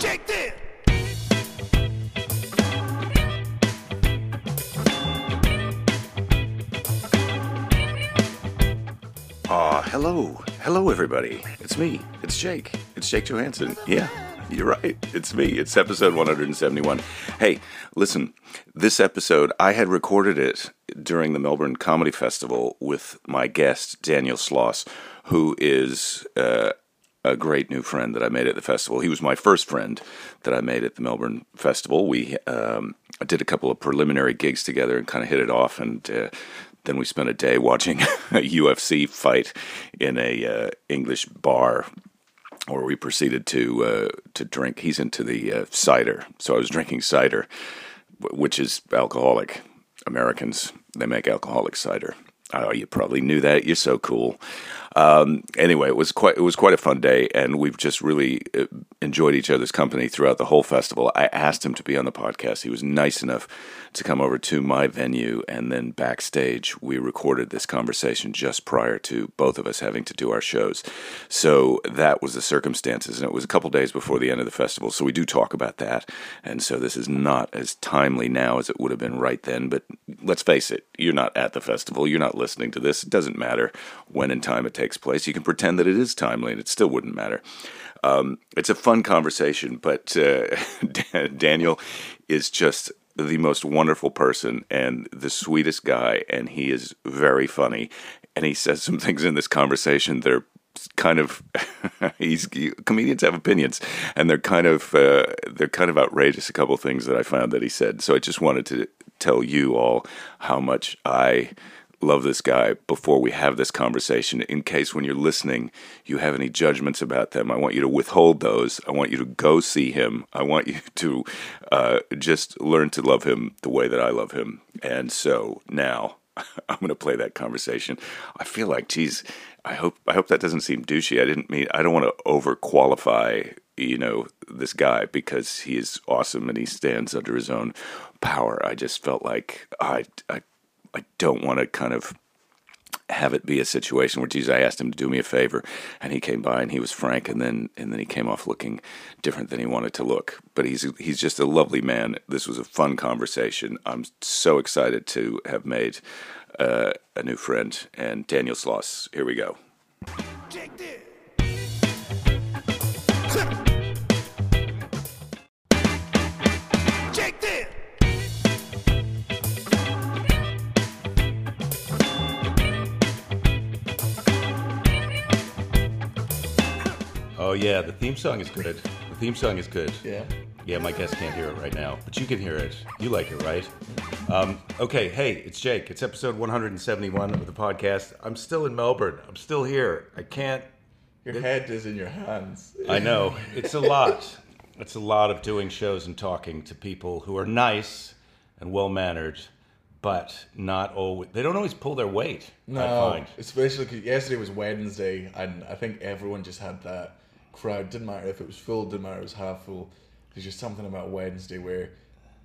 Check this. Ah, hello. Hello, everybody. It's me. It's Jake. It's Jake Johansson. Yeah, you're right. It's me. It's episode 171. Hey, listen, this episode, I had recorded it during the Melbourne Comedy Festival with my guest, Daniel Sloss, who is uh, a great new friend that I made at the festival. He was my first friend that I made at the Melbourne Festival. We um, did a couple of preliminary gigs together and kind of hit it off, and uh, then we spent a day watching a UFC fight in a uh, English bar, where we proceeded to uh, to drink. He's into the uh, cider, so I was drinking cider, which is alcoholic. Americans they make alcoholic cider. Oh, you probably knew that. You're so cool. Um, anyway, it was quite it was quite a fun day, and we've just really uh, enjoyed each other's company throughout the whole festival. I asked him to be on the podcast. He was nice enough to come over to my venue, and then backstage we recorded this conversation just prior to both of us having to do our shows. So that was the circumstances, and it was a couple days before the end of the festival. So we do talk about that, and so this is not as timely now as it would have been right then. But let's face it, you're not at the festival. You're not listening to this. It doesn't matter when in time it takes place. You can pretend that it is timely, and it still wouldn't matter. Um, it's a fun conversation, but uh, Daniel is just the most wonderful person and the sweetest guy, and he is very funny. And he says some things in this conversation that are kind of he's comedians have opinions and they're kind of uh, they're kind of outrageous a couple of things that I found that he said so I just wanted to tell you all how much I love this guy before we have this conversation. In case when you're listening you have any judgments about them i want you to withhold those. I want you to go see him. I want you to uh, just learn to love him the way that i love him. And so now i'm going to play that conversation. I feel like geez i hope i hope that doesn't seem douchey. I didn't mean i don't want to over qualify you know this guy because he is awesome and he stands under his own power. I just felt like i i I don't want to kind of have it be a situation where geez, I asked him to do me a favor and he came by and he was frank and then and then he came off looking different than he wanted to look. But he's he's just a lovely man. This was a fun conversation. I'm so excited to have made uh, a new friend and Daniel Sloss. Here we go. Oh yeah, the theme song is good. The theme song is good. Yeah. Yeah, my guests can't hear it right now, but you can hear it. You like it, right? Um, okay, hey, it's Jake. It's episode 171 of the podcast. I'm still in Melbourne. I'm still here. I can't. Your head is in your hands. I know it's a lot. It's a lot of doing shows and talking to people who are nice and well mannered, but not always. They don't always pull their weight. I No, find. especially yesterday was Wednesday, and I think everyone just had that crowd. Didn't matter if it was full, didn't matter if it was half full. There's just something about Wednesday where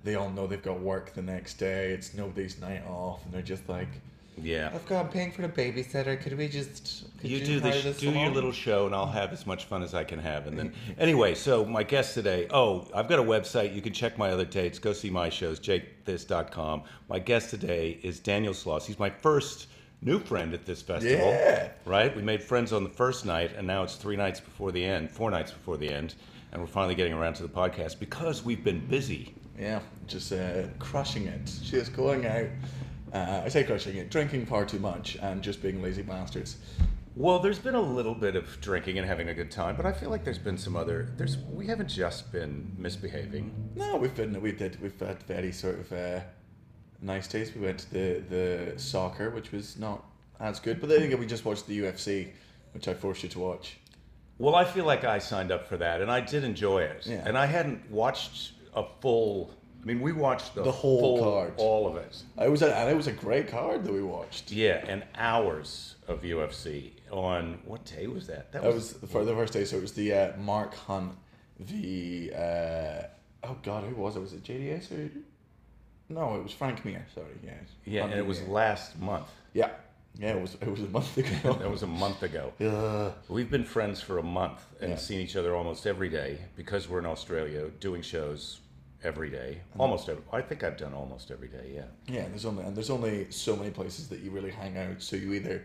they all know they've got work the next day. It's nobody's night off, and they're just like, Yeah. "I've got I'm paying for the babysitter. Could we just could you do the sh- this do your little show and I'll have as much fun as I can have and then anyway so my guest today oh I've got a website you can check my other dates go see my shows jakethis.com my guest today is Daniel Sloss he's my first new friend at this festival Yeah. right we made friends on the first night and now it's three nights before the end four nights before the end and we're finally getting around to the podcast because we've been busy Yeah, just uh, crushing it. Just going out. Uh, I say crushing it, drinking far too much, and just being lazy bastards. Well, there's been a little bit of drinking and having a good time, but I feel like there's been some other. There's we haven't just been misbehaving. No, we've been we did we've had very sort of uh, nice days. We went to the the soccer, which was not as good, but then again, we just watched the UFC, which I forced you to watch. Well, I feel like I signed up for that, and I did enjoy it. Yeah. And I hadn't watched a full. I mean, we watched the, The whole full- card. all of it. It was a, and it was a great card that we watched. Yeah, and hours of UFC on what day was that? That was for the first day, so it was the uh, Mark Hunt, the uh, oh god, who was it? Was it JDS or no? It was Frank Mir. Sorry, yeah, yeah, Hunt and it was Mir. last month. yeah, Yeah, it was it was a month ago. That was a month ago. Yeah. We've been friends for a month and Yeah. seen each other almost every day because we're in Australia doing shows every day. Almost every, I think I've done almost every day, yeah. Yeah, and there's only and there's only so many places that you really hang out. So you either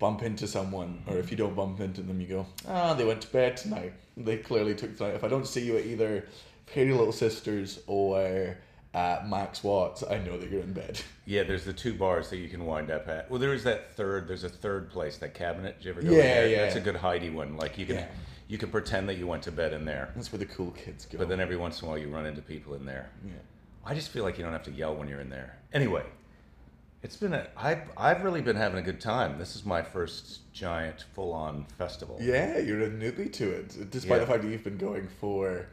bump into someone, or if you don't bump into them, you go, ah, they went to bed tonight. They clearly took tonight. If I don't see you at either Pretty Little Sisters or uh, Max Watts, I know that you're in bed. Yeah, there's the two bars that you can wind up at. Well, there is that third. There's a third place, that cabinet. Did you ever go Yeah, in there? yeah. That's a good Heidi one. Like you can, Yeah. you can pretend that you went to bed in there, That's where the cool kids go. but then every once in a while you run into people in there. yeah. I just feel like you don't have to yell when you're in there. Anyway, it's been a. I've I've really been having a good time. This is my first giant full-on festival. Yeah, you're a newbie to it, despite Yeah. the fact that you've been going for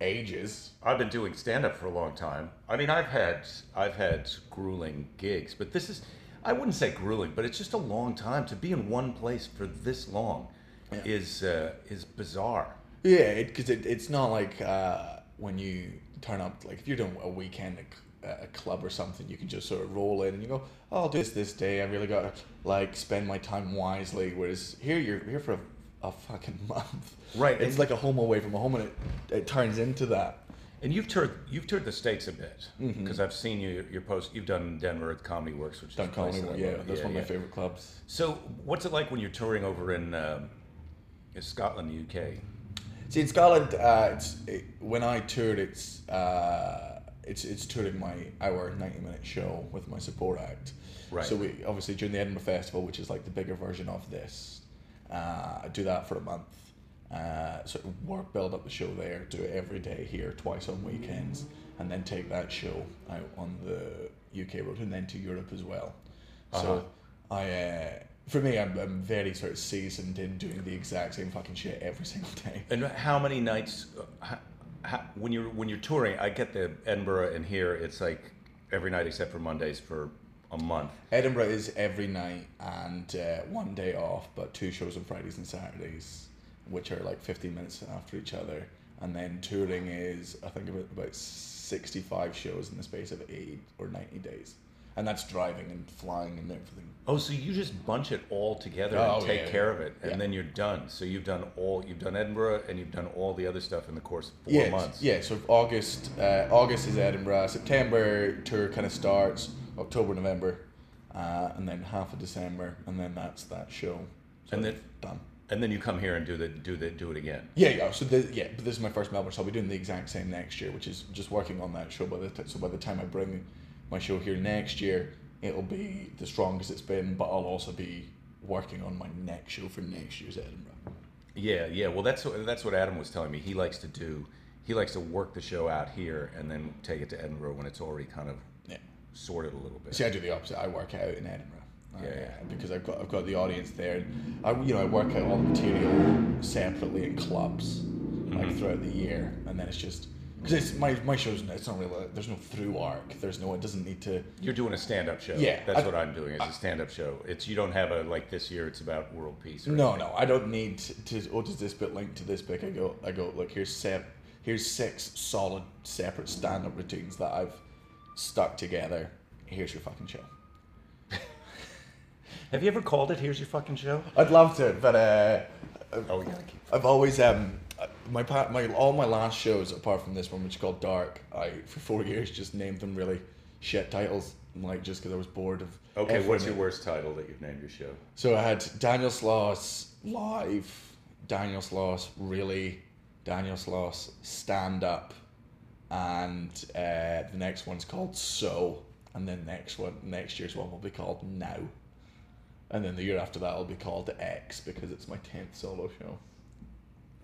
ages. I've been doing stand up for a long time. I mean, I've had I've had grueling gigs, but this is I wouldn't say grueling, but it's just a long time to be in one place for this long Yeah. is uh, is bizarre. Yeah, because it, it's not like uh, when you turn up, like if you're doing a weekend at a club or something, you can just sort of roll in and you go, oh, I'll do this this day. I really got to like spend my time wisely. Whereas here, you're here for a, a fucking month. Right, It's and- like a home away from a home, and it, it turns into that. And you've toured you've toured the states a bit Mm-hmm. because I've seen you your post. You've done Denver at Comedy Works, which Done is comedy, I yeah, that's one of my favorite clubs. So, what's it like when you're touring over in um, in Scotland, UK? See, in Scotland, uh, it's it, when I toured, it's uh, it's it's touring my hour ninety minute show with my support act. Right. So we obviously during the Edinburgh Festival, which is like the bigger version of this, uh, I do that for a month. Uh, sort of work, build up the show there, do it every day here, twice on weekends, and then take that show out on the UK road and then to Europe as well. Uh-huh. So I, uh, for me, I'm, I'm very sort of seasoned in doing the exact same fucking shit every single day. And how many nights? Uh, how, how, when you're when you're touring, I get the Edinburgh and here. It's like every night except for Mondays for a month. Edinburgh is every night and uh, one day off, but two shows on Fridays and Saturdays, which are like 15 minutes after each other. And then touring is, I think, about, about 65 shows in the space of eight or 90 days. And that's driving and flying and everything. Oh, so you just bunch it all together Oh, and take yeah, care yeah. of it, and Yeah. then you're done. So you've done all. You've done Edinburgh, and you've done all the other stuff in the course of four yeah, months. Yeah, so August, uh, August is Edinburgh. September tour kind of starts. October, November, uh, and then half of December, and then that's that show. So And then- done. And then you come here and do the do the do it again. Yeah, yeah. So the, yeah, but this is my first Melbourne, so I'll be doing the exact same next year, which is just working on that show. By the t- so by the time I bring my show here next year, it'll be the strongest it's been. But I'll also be working on my next show for next year's Edinburgh. Yeah, yeah. Well, that's what, that's what Adam was telling me. He likes to do. He likes to work the show out here and then take it to Edinburgh when it's already kind of Yeah. sorted a little bit. See, I do the opposite. I work out in Edinburgh. Yeah, Uh, yeah. Because I've got I've got the audience there. And I you know I work out all the material separately in clubs Mm-hmm. like throughout the year, and then it's just because it's my my show's it's not really there's no through arc. There's no it doesn't need to. You're doing a stand-up show. Yeah, that's I- what I'm doing. It's a stand-up show. It's you don't have a like this year. It's about world peace. or No, anything. no, I don't need to. Oh, does this bit link to this bit? I go, I go. Look, here's set. Here's six solid separate stand-up routines that I've stuck together. Here's your fucking show. Have you ever called it? Here's your fucking show. I'd love to, but uh, Oh, we. I've always um my my all my last shows apart from this one, which is called Dark. I for four years just named them really shit titles, like just because I was bored of. Okay, what's your worst title that you've named your show? So I had Daniel Sloss live, Daniel Sloss really, Daniel Sloss stand up, and uh, the next one's called So, and then next one next year's one will be called Now, and then the year after that will be called X because it's my tenth solo show.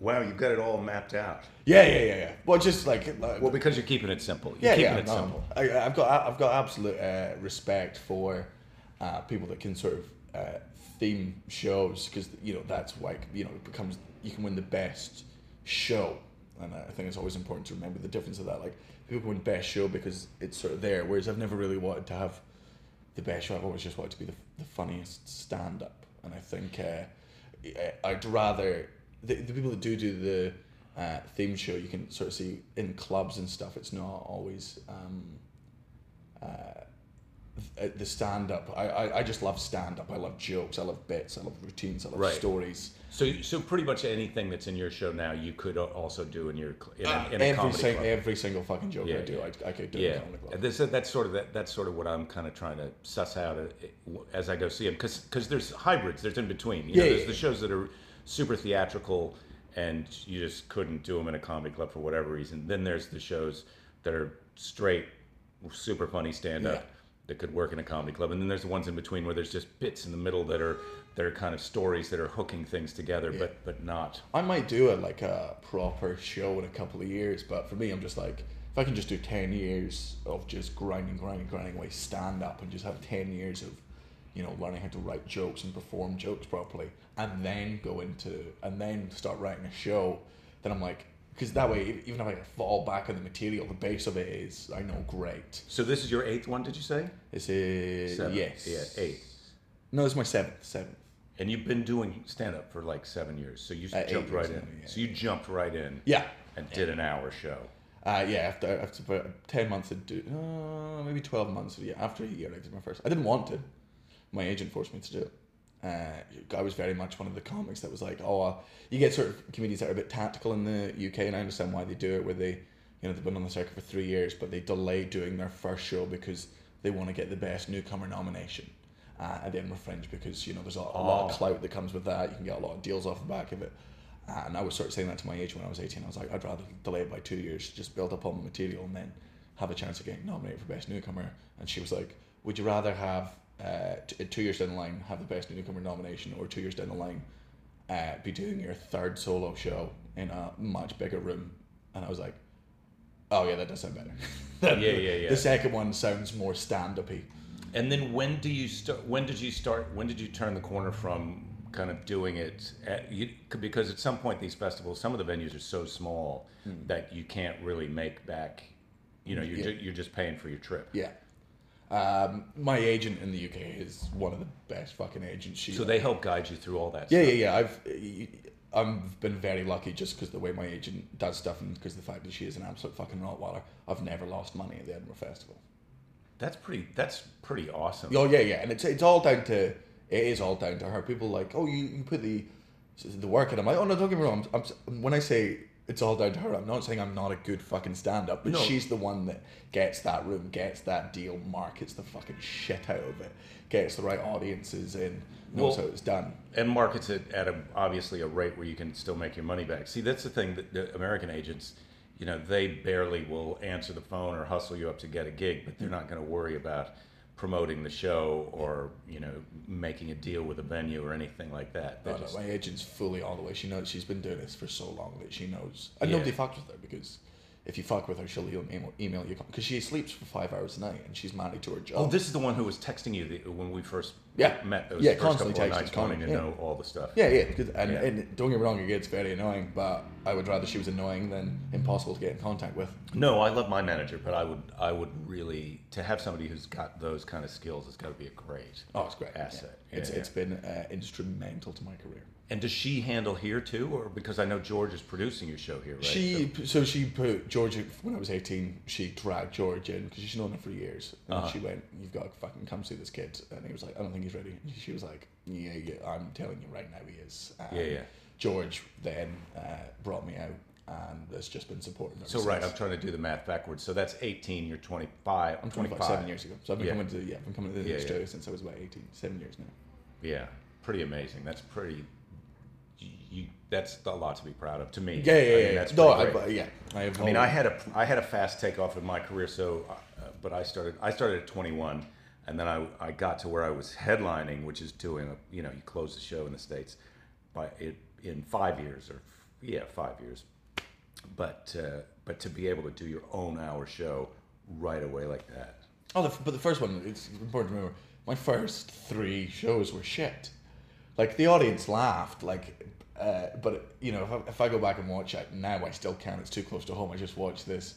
Wow, you've got it all mapped out. Yeah, yeah, yeah, yeah. Well, just like uh, Well, because you're keeping it simple. You're yeah, keeping yeah. it no, simple. I, I've got I've got absolute uh, respect for uh, people that can sort of uh, theme shows because you know that's like you know it becomes you can win the best show, and I think it's always important to remember the difference of that. Like people win best show because it's sort of there, whereas I've never really wanted to have the best show. I've always just wanted to be the, the funniest stand up, and I think uh, I'd rather the, the people that do do the uh, theme show you can sort of see in clubs and stuff. It's not always um, uh, the stand up. I, I I just love stand up. I love jokes. I love bits. I love routines. I love Right. stories. So, so pretty much anything that's in your show now, you could also do in your in a, in a every comedy sing, club. every single fucking joke Yeah, I do, yeah. I, I could do in Yeah, a comedy club. And this, that's sort of that, that's sort of what I'm kind of trying to suss out uh, as I go see them because because there's hybrids, there's in between. You know, Yeah, there's yeah. the shows that are super theatrical and you just couldn't do them in a comedy club for whatever reason. Then there's the shows that are straight, super funny stand up Yeah. that could work in a comedy club, and then there's the ones in between where there's just bits in the middle that are that are kind of stories that are hooking things together, but but not. I might do a like a proper show in a couple of years, but for me, I'm just like if I can just do ten years of just grinding, grinding, grinding away stand up, and just have ten years of you know learning how to write jokes and perform jokes properly, and then go into and then start writing a show, then I'm like because that way even if I fall back on the material, the base of it is I know great. So this is your eighth one, did you say? This is Seven. yes, Yeah, eight. No, this is my seventh, seventh. And you've been doing stand up for like seven years, so you Uh, jumped right in. yeah. So you jumped right in Yeah, and did an hour show. Uh, yeah, after after about ten months, to do uh, maybe twelve months. Yeah, after a year, I did my first. I didn't want to. My agent forced me to do it. Uh, I was very much one of the comics that was like, oh, uh, you get sort of comedians that are a bit tactical in the UK, and I understand why they do it. Where they, you know, they've been on the circuit for three years, but they delay doing their first show because they want to get the best newcomer nomination. Uh, at Edinburgh Fringe because you know there's a, a lot of Oh. clout that comes with that. You can get a lot of deals off the back of it. Uh, and I was sort of saying that to my agent when I was 18. I was like, I'd rather delay it by two years, just build up all the material, and then have a chance of getting nominated for Best Newcomer. And she was like, Would you rather have uh, t- two years down the line have the Best Newcomer nomination, or two years down the line uh, be doing your third solo show in a much bigger room? And I was like, Oh yeah, that does sound better. Yeah, yeah, yeah. The second one sounds more stand-upy. And then when do you start? When did you start? When did you turn the corner from kind of doing it? At, you, because at some point these festivals, some of the venues are so small that you can't really make back. You know, you're Yeah. ju- you're just paying for your trip. Yeah. Um, my agent in the UK is one of the best fucking agents. She So they help guide you through all that. Yeah, stuff. yeah, yeah. I've I've been very lucky just because the way my agent does stuff and because the fact that she is an absolute fucking rottweiler. I've never lost money at the Edinburgh Festival. That's pretty. That's pretty awesome. Oh yeah, yeah, and it's it's all down to it is all down to her. People like, oh, you, you put the the work in. I'm like, oh no, don't get me wrong. I'm, I'm, when I say it's all down to her, I'm not saying I'm not a good fucking stand up, but No. she's the one that gets that room, gets that deal, markets the fucking shit out of it, gets the right audiences in, knows Well- how it's done. and markets it at a, obviously a rate where you can still make your money back. See, that's the thing that the American agents, you know, they barely will answer the phone or hustle you up to get a gig, but they're not going to worry about promoting the show or you know making a deal with a venue or anything like that. They No, no, my agent's fully all the way. She knows she's been doing this for so long that she knows. And Yeah. nobody fucks with her because if you fuck with her, she'll email, email you because she sleeps for five hours a night and she's married to her job. Oh, this is the one who was texting you the, when we first Yeah. met. Those Yeah, first constantly couple texting, nights wanting to yeah. know all the stuff. yeah, yeah. And, Yeah. and don't get me wrong, it gets very annoying. But I would rather she was annoying than impossible to get in contact with. No, I love my manager, but I would I would really to have somebody who's got those kind of skills. It's got to be a great. Oh, it's great. Asset. Yeah. It's it's been uh, instrumental to my career. And does she handle here too, or because I know George is producing your show here, right? She so she put George when I was eighteen. She dragged George in because she's known him for years. And Uh-huh. she went, "You've got to fucking come see this kid." And he was like, "I don't think he's ready." And she was like, "Yeah, yeah, I'm telling you right now, he is." And Yeah, yeah. George then uh, brought me out, and has just been supporting. so right, I'm trying to do the math backwards. So that's 18. You're 25. I'm 25, seven years ago. So I've been Yeah. coming to yeah, I've been coming to Yeah, Australia yeah. since I was about 18. Seven years now. Yeah, pretty amazing. That's pretty. You, that's a lot to be proud of to me. Yeah, yeah, I mean, yeah. that's no, I, yeah. I, I mean, I had a I had a fast takeoff in my career. So, uh, but I started I started at 21, and then I I got to where I was headlining, which is doing a you know you close the show in the states by it in five years or yeah five years, but uh, but to be able to do your own hour show right away like that. Oh, the, but the first one, it's important to remember. My first three shows were shit. Like the audience laughed. Like, uh, but you know, if I, if I go back and watch it now, I still can't. It's too close to home. I just watch this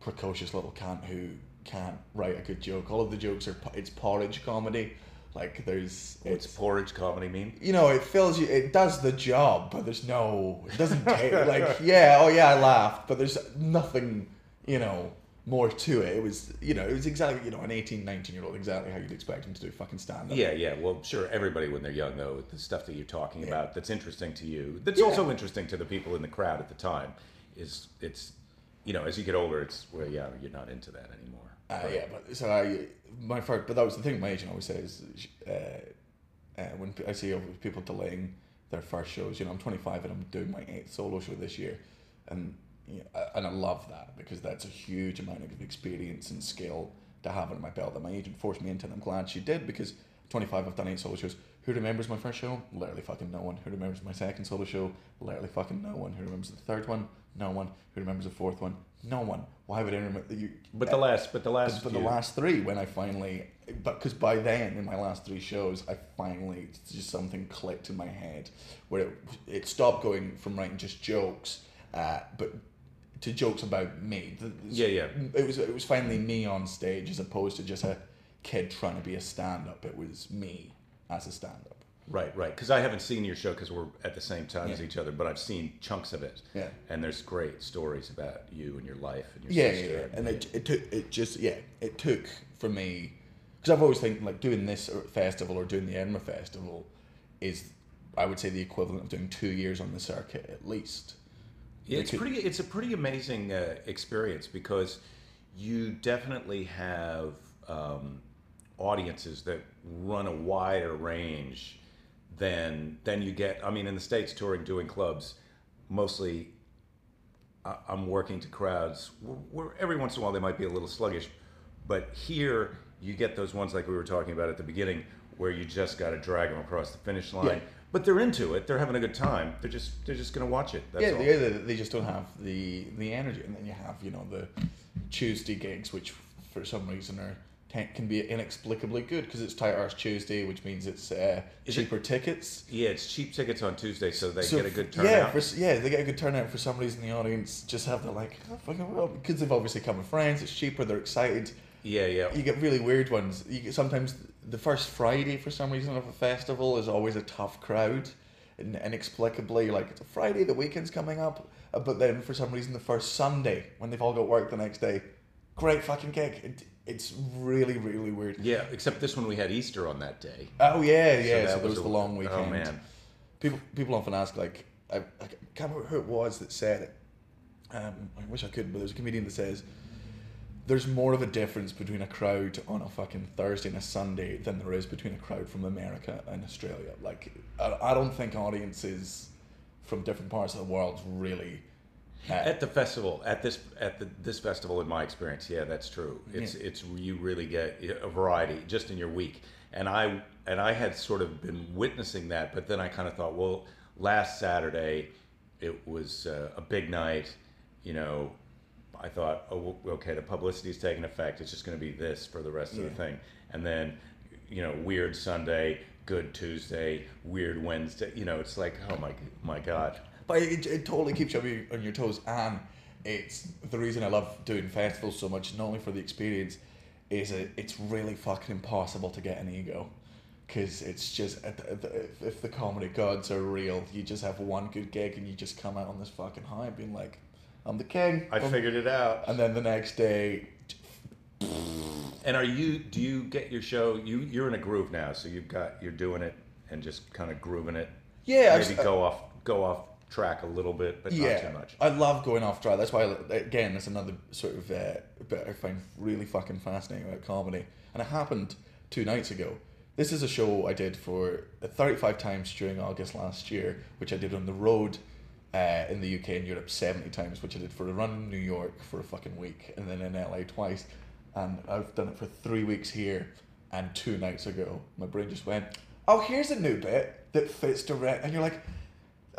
precocious little cunt who can't write a good joke. All of the jokes are it's porridge comedy. Like there's What's it's porridge comedy mean? you know it fills you it does the job, but there's no it doesn't take like yeah oh yeah I laughed, but there's nothing you know more to it. It was, you know, it was exactly, you know, an 18, 19 year old, exactly how you'd expect him to do fucking stand up. Yeah, yeah. Well, sure. Everybody, when they're young, though, the stuff that you're talking about that's interesting to you, that's Yeah. also interesting to the people in the crowd at the time, is it's, you know, as you get older, it's well, yeah, you're not into that anymore. Uh, yeah, but so I, my first, but that was the thing. My agent always says, uh, uh, when I see people delaying their first shows, you know, I'm 25 and I'm doing my eighth solo show this year, and I- and I love that because that's a huge amount of experience and skill to have under my belt that my agent forced me into, and I'm glad she did because 25, I've done eight solo shows. Who remembers my first show? Literally fucking no one. Who remembers my second solo show? Literally fucking no one. Who remembers the third one? No one. Who remembers the fourth one? No one. Why would I remember you? But the last, but the last, But the last three, when I finally, but because by then in my last three shows, I finally just something clicked in my head where it it stopped going from writing just jokes, uh, but to jokes about me. Yeah, yeah. It was it was finally me on stage as opposed to just a kid trying to be a stand up. It was me as a stand up. Right, right. Because I haven't seen your show because we're at the same time as each other, but I've seen chunks of it. Yeah. And there's great stories about you and your life and your Yeah, yeah, sister. yeah. And it, it took it just yeah it took for me because I've always think like doing this festival or doing the Edinburgh Festival is I would say the equivalent of doing two years on the circuit at least. Yeah, it's Because- pretty. It's a pretty amazing uh, experience because you definitely have um, audiences that run a wider range than than you get. I mean, in the states, touring, doing clubs, mostly I- I'm working to crowds where, where every once in a while they might be a little sluggish, but here you get those ones like we were talking about at the beginning, where you just got to drag them across the finish line. Yeah. But they're into it. They're having a good time. They're just they're just going to watch it. That's yeah, all. they, they, just don't have the the energy, and then you have you know the Tuesday gigs, which for some reason are can be inexplicably good because it's Tight Arse Tuesday, which means it's uh, Is it- cheaper tickets. Yeah, it's cheap tickets on Tuesday, so they So get a good Yeah, for, yeah, they get a good turnout. For some reason, the audience just have the like, oh, fucking well, because they've obviously come with friends. It's cheaper. They're excited. Yeah, yeah. You get really weird ones. You get, sometimes the first Friday for some reason of a festival is always a tough crowd, and inexplicably, like it's a Friday, the weekend's coming up, uh, but then for some reason the first Sunday when they've all got work the next day, great fucking gig. It, it's really really weird. Yeah, except this one we had Easter on that day. Oh yeah, yeah. So, that there was was a- the long weekend. Oh man. People people often ask like I, I can't remember who it was that said it. Um, I wish I could, but there's a comedian that says there's more of a difference between a crowd on a fucking Thursday and a Sunday than there is between a crowd from America and Australia. Like I, I don't think audiences from different parts of the world really. Uh, At the festival, at this at the, this festival, in my experience, yeah, that's true. It's it's you really get a variety just in your week, and I and I had sort of been witnessing that, but then I kind of thought, well, last Saturday, it was uh, a big night, you know. I thought, oh, okay, the publicity's taking effect. It's just going to be this for the rest of the thing, and then, you know, weird Sunday, good Tuesday, weird Wednesday. You know, it's like, oh my my god. But it, it totally keeps you on your, toes, and it's the reason I love doing festivals so much. Not only for the experience, is it, it's really fucking impossible to get an ego, because it's just at the- at the- if- if the comedy gods are real, you just have one good gig and you just come out on this fucking high, being like, "I'm the king." I figured it out. And then the next day, And are you? Do you get your show? You you're in a groove now, so you've got you're doing it and just kind of grooving it. Yeah, maybe I've- go off go off track a little bit, but yeah, not too much. I love going off track. That's why, again, it's another sort of uh, bit I find really fucking fascinating about comedy. And it happened two nights ago. This is a show I did for uh, 35 times during August last year, which I did on the road uh, in the UK and Europe 70 times, which I did for a run in New York for a fucking week and then in LA twice. And I've done it for three weeks here. And two nights ago, my brain just went, oh, here's a new bit that fits direct. And you're like,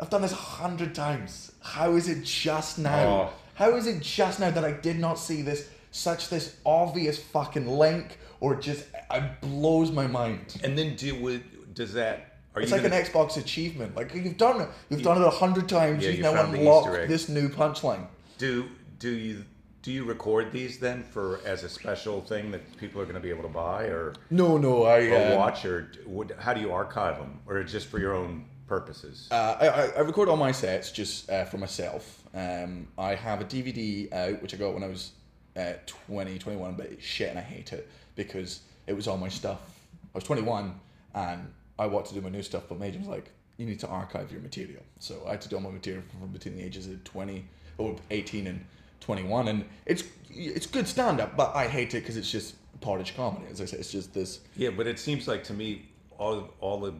I've done this a hundred times. How is it just now? Oh. How is it just now that I did not see this such this obvious fucking link or just it blows my mind. And then do would does that? Are It's like gonna, an Xbox achievement. Like you've done it. You've done it a hundred times. Yeah, you've you now unlocked this new punchline. do do you do you record these then for as a special thing that people are going to be able to buy or No, no, I or um, watch or would, how do you archive them or just for your own purposes? Uh, I, I- I record all my sets just uh, for myself. Um, I have a DVD out which I got when I was uh, 20, 21, but it's shit and I hate it because it was all my stuff. I was 21 and I want to do my new stuff, but my agent was like, you need to archive your material. So I had to do all my material from between the ages of 20 or 18 and 21. And it's it's good stand up, but I hate it because it's just porridge comedy. As I said, it's just this. Yeah, but it seems like to me, all of, all of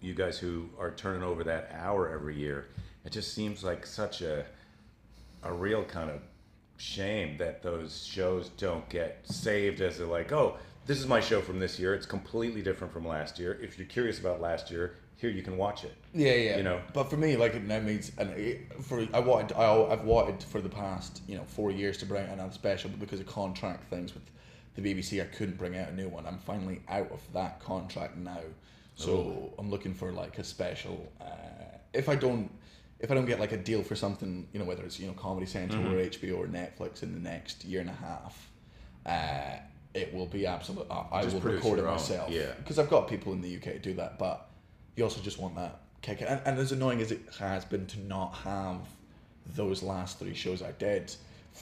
you guys who are turning over that hour every year, it just seems like such a a real kind of shame that those shows don't get saved as a like, oh, this is my show from this year. It's completely different from last year. If you're curious about last year, here you can watch it. Yeah, yeah. You know. but for me, like it means, and it, for I wanted, I, I've wanted for the past, you know, four years to bring out another special, but because of contract things with the BBC, I couldn't bring out a new one. I'm finally out of that contract now, so I'm looking for like a special. Uh, if I don't, if I don't get like a deal for something, you know, whether it's you know Comedy Central or HBO or Netflix in the next year and a half, uh, it will be absolute. I, I Just will record it myself. yeah. because I've got people in the UK to do that, but you also just want that kick. And, and as annoying as it has been to not have those last three shows I did,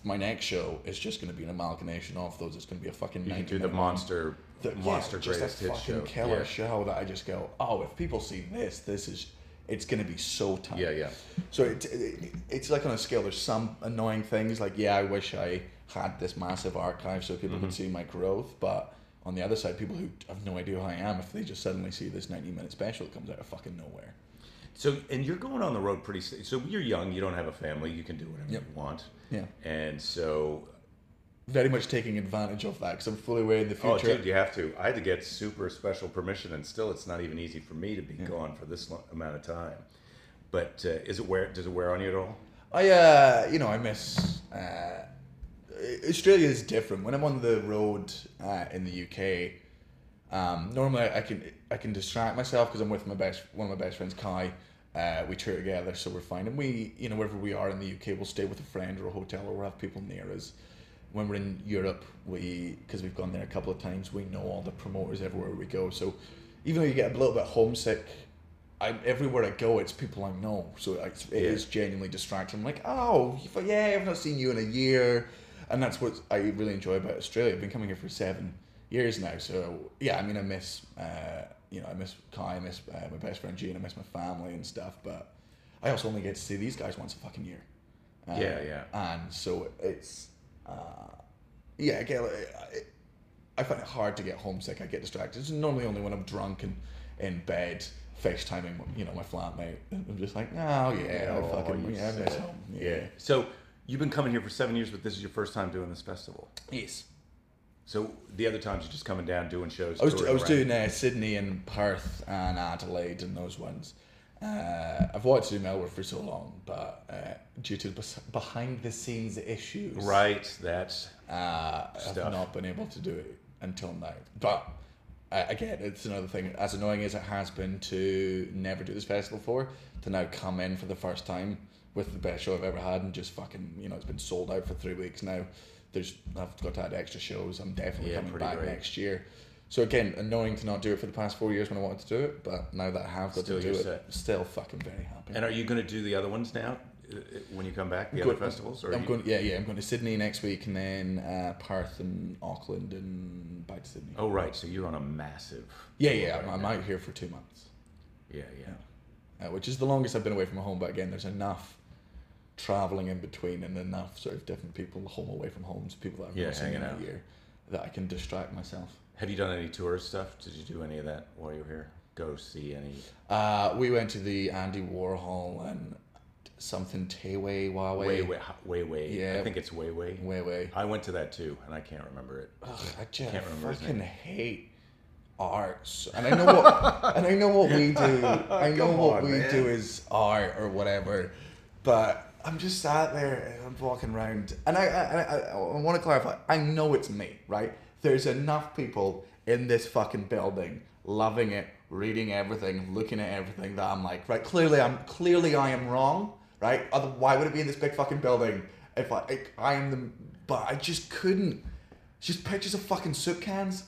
my next show is just going to be an amalgamation of those. It's going to be a fucking. You can do the monster the, monster yeah, just greatest a hits fucking show. killer yeah. show that I just go, oh, if people see this, this is, it's gonna be so tight. Yeah, yeah. So it, it, it's like on a scale. There's some annoying things like, yeah, I wish I had this massive archive so people Mm-hmm. could see my growth, but. On the other side, people who have no idea who I am, if they just suddenly see this 90 minute special that comes out of fucking nowhere. So, and you're going on the road pretty. So you're young. You don't have a family. You can do whatever Yep. you want. Yeah. And so, Very much taking advantage of that because I'm fully aware in the future. oh, future. dude, you have to. I had to get super special permission, and still, it's not even easy for me to be gone for this lo- amount of time. But uh, is it wear? Does it wear on you at all? I, uh, you know, I miss. Uh, Australia is different. When I'm on the road uh, in the UK, um, normally I can I can distract myself because I'm with my best one of my best friends, Kai. Uh, we tour together, so we're fine. And we, you know, wherever we are in the UK, we'll stay with a friend or a hotel, or we'll have people near us. When we're in Europe, we because we've gone there a couple of times, we know all the promoters everywhere we go. So even though you get a little bit homesick, I everywhere I go, it's people I know. So it's, it is genuinely distracting. I'm like, oh, you- yeah, I've not seen you in a year, and that's what I really enjoy about Australia. I've been coming here for seven years now, so yeah, I mean, I miss, uh, you know, I miss Kai, I miss uh, my best friend Gene, I miss my family and stuff, but I also only get to see these guys once a fucking year. Uh, Yeah, yeah. And so it's, uh, yeah, again, I, I find it hard to get homesick. I get distracted. It's normally only when I'm drunk and in bed, FaceTiming, you know, my flatmate. I'm just like, oh yeah, Oh, I fucking yeah, I miss home. Yeah. So you've been coming here for seven years, but this is your first time doing this festival. Yes. So the other times you're just coming down doing shows. I was, I was around. doing uh, Sydney and Perth and Adelaide and those ones. Uh, I've wanted to do Melbourne for so long, but uh, due to the behind the scenes issues, right. That's uh, I've not been able to do it until now. But uh, again, it's another thing. As annoying as it has been to never do this festival before, to now come in for the first time with the best show I've ever had and just fucking, you know, it's been sold out for three weeks now. There's I've got to add extra shows. I'm definitely Yeah, coming back great. next year. So again, annoying to not do it for the past four years when I wanted to do it, but now that I have got Still to do it, set. still fucking very happy. And are you going to do the other ones now uh, uh, when you come back? The I'm other going- festivals? Or I'm you- going, yeah, yeah. I'm going to Sydney next week, and then uh, Perth and Auckland, and back to Sydney. Oh, right. So you're on a massive. Yeah, yeah. right I'm, now. out here for two months, Yeah, yeah. uh, which is the longest I've been away from home. But again, there's enough traveling in between and enough sort of different people home away from homes, people that I've Yeah, not seen in a year, that I can distract myself. Have you done any tourist stuff? Did you do any of that while you were here? Go see any? Uh, we went to the Andy Warhol and something Tewe Huawei. Way, way. Yeah. I think it's way, way. Way, way. I went to that too, and I can't remember it. Ugh, I just Can't remember fucking hate arts, and I know what and I know what we do. I know Come what on, we man. do is art or whatever, but I'm just sat there and I'm walking around, and I I, I, I want to clarify. I know it's me, right? There's enough people in this fucking building loving it, reading everything, looking at everything that I'm like, right? Clearly, I'm clearly I am wrong, right? Other, why would it be in this big fucking building if I I, I am the? But I just couldn't. Just pictures of fucking soup cans.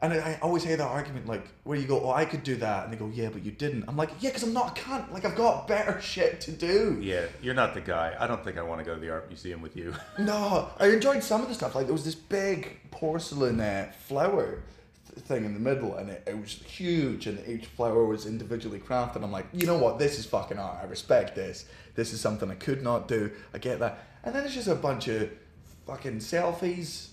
And I, I always hear that argument, like, where you go, oh, I could do that. And they go, yeah, but you didn't. I'm like, yeah, because I'm not a cunt. Like, I've got better shit to do. Yeah, you're not the guy. I don't think I want to go to the art museum with you. No, I enjoyed some of the stuff. Like, there was this big porcelain uh, flower th- thing in the middle, and it, it was huge, and each flower was individually crafted. And I'm like, you know what? This is fucking art. I respect this. This is something I could not do. I get that. And then it's just a bunch of fucking selfies.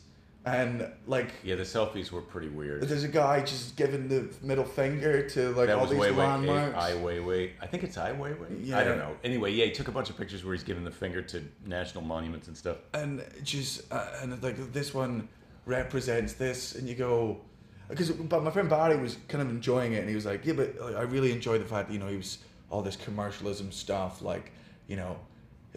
And like, yeah, the selfies were pretty weird. there's a guy just giving the middle finger to like That all was these way way landmarks. Weiwei. I think it's Ai Weiwei. Yeah. I don't know. Anyway, yeah, he took a bunch of pictures where he's giving the finger to national monuments and stuff. and just uh, and like this one represents this and you go because but my friend Barry was kind of enjoying it and he was like yeah but like, I really enjoy the fact that you know he was all this commercialism stuff like you know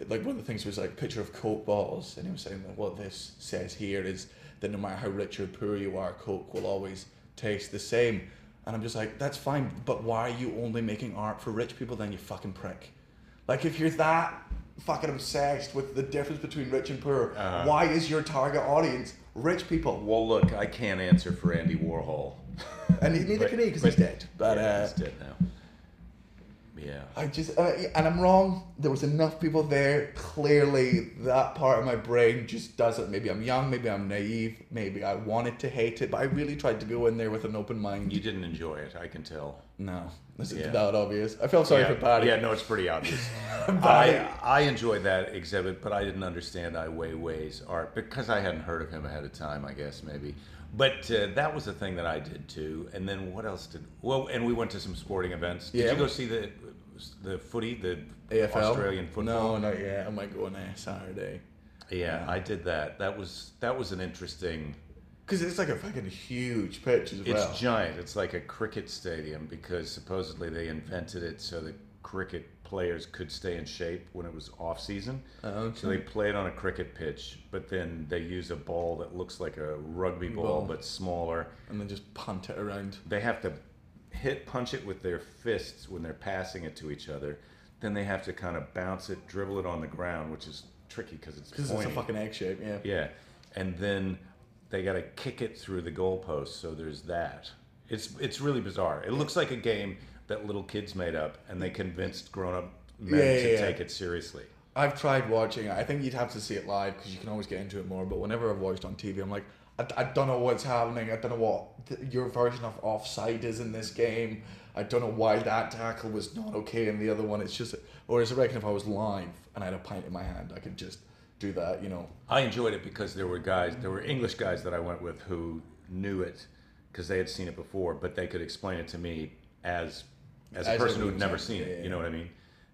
like one of the things was like picture of coke bottles and he was saying that what this says here is that no matter how rich or poor you are coke will always taste the same and I'm just like that's fine but why are you only making art for rich people then you fucking prick like if you're that fucking obsessed with the difference between rich and poor, Uh-huh. why is your target audience rich people? Well, look, I can't answer for Andy Warhol. And neither But- can he because he's dead. But yeah, uh, he's dead now. Yeah. I just uh, and I'm wrong. There was enough people there. Clearly, that part of my brain just doesn't. Maybe I'm young. Maybe I'm naive. Maybe I wanted to hate it, but I really tried to go in there with an open mind. You didn't enjoy it, I can tell. no, this Yeah. is that obvious. I felt sorry yeah, for Patty. Yeah, no, it's pretty obvious. I, I enjoyed that exhibit, but I didn't understand Ai Weiwei's art because I hadn't heard of him ahead of time, I guess, maybe. But uh, that was a thing that I did too. And then what else did. Well, and we went to some sporting events. Did Yeah. you go see the the footy, the AFL. Australian football? No, not yet. I might go on a Saturday. Yeah, I did that. That was that was an interesting. Because it's like a fucking huge pitch as well. It's giant. It's like a cricket stadium because supposedly they invented it so that cricket players could stay in shape when it was off season. Oh, So they play it on a cricket pitch, but then they use a ball that looks like a rugby ball, Ball. but smaller. and then just punt it around. They have to hit punch it with their fists when they're passing it to each other. Then they have to kind of bounce it, dribble it on the ground, which is tricky because it's Because it's a fucking egg shape, yeah. Yeah, and then they got to kick it through the goalpost. So there's that. It's it's really bizarre. It looks like a game that little kids made up, and they convinced grown-up men Yeah, yeah, to yeah. take it seriously. I've tried watching it. I think you'd have to see it live because you can always get into it more. But whenever I've watched on TV, I'm like, I, I don't know what's happening. I don't know what th- your version of offside is in this game. I don't know why that tackle was not okay in the other one. It's just, whereas I reckon if I was live and I had a pint in my hand, I could just do that, you know. I enjoyed it because there were guys, there were English guys that I went with who knew it because they had seen it before, but they could explain it to me as as a As person who had never seen it. yeah. You know what I mean?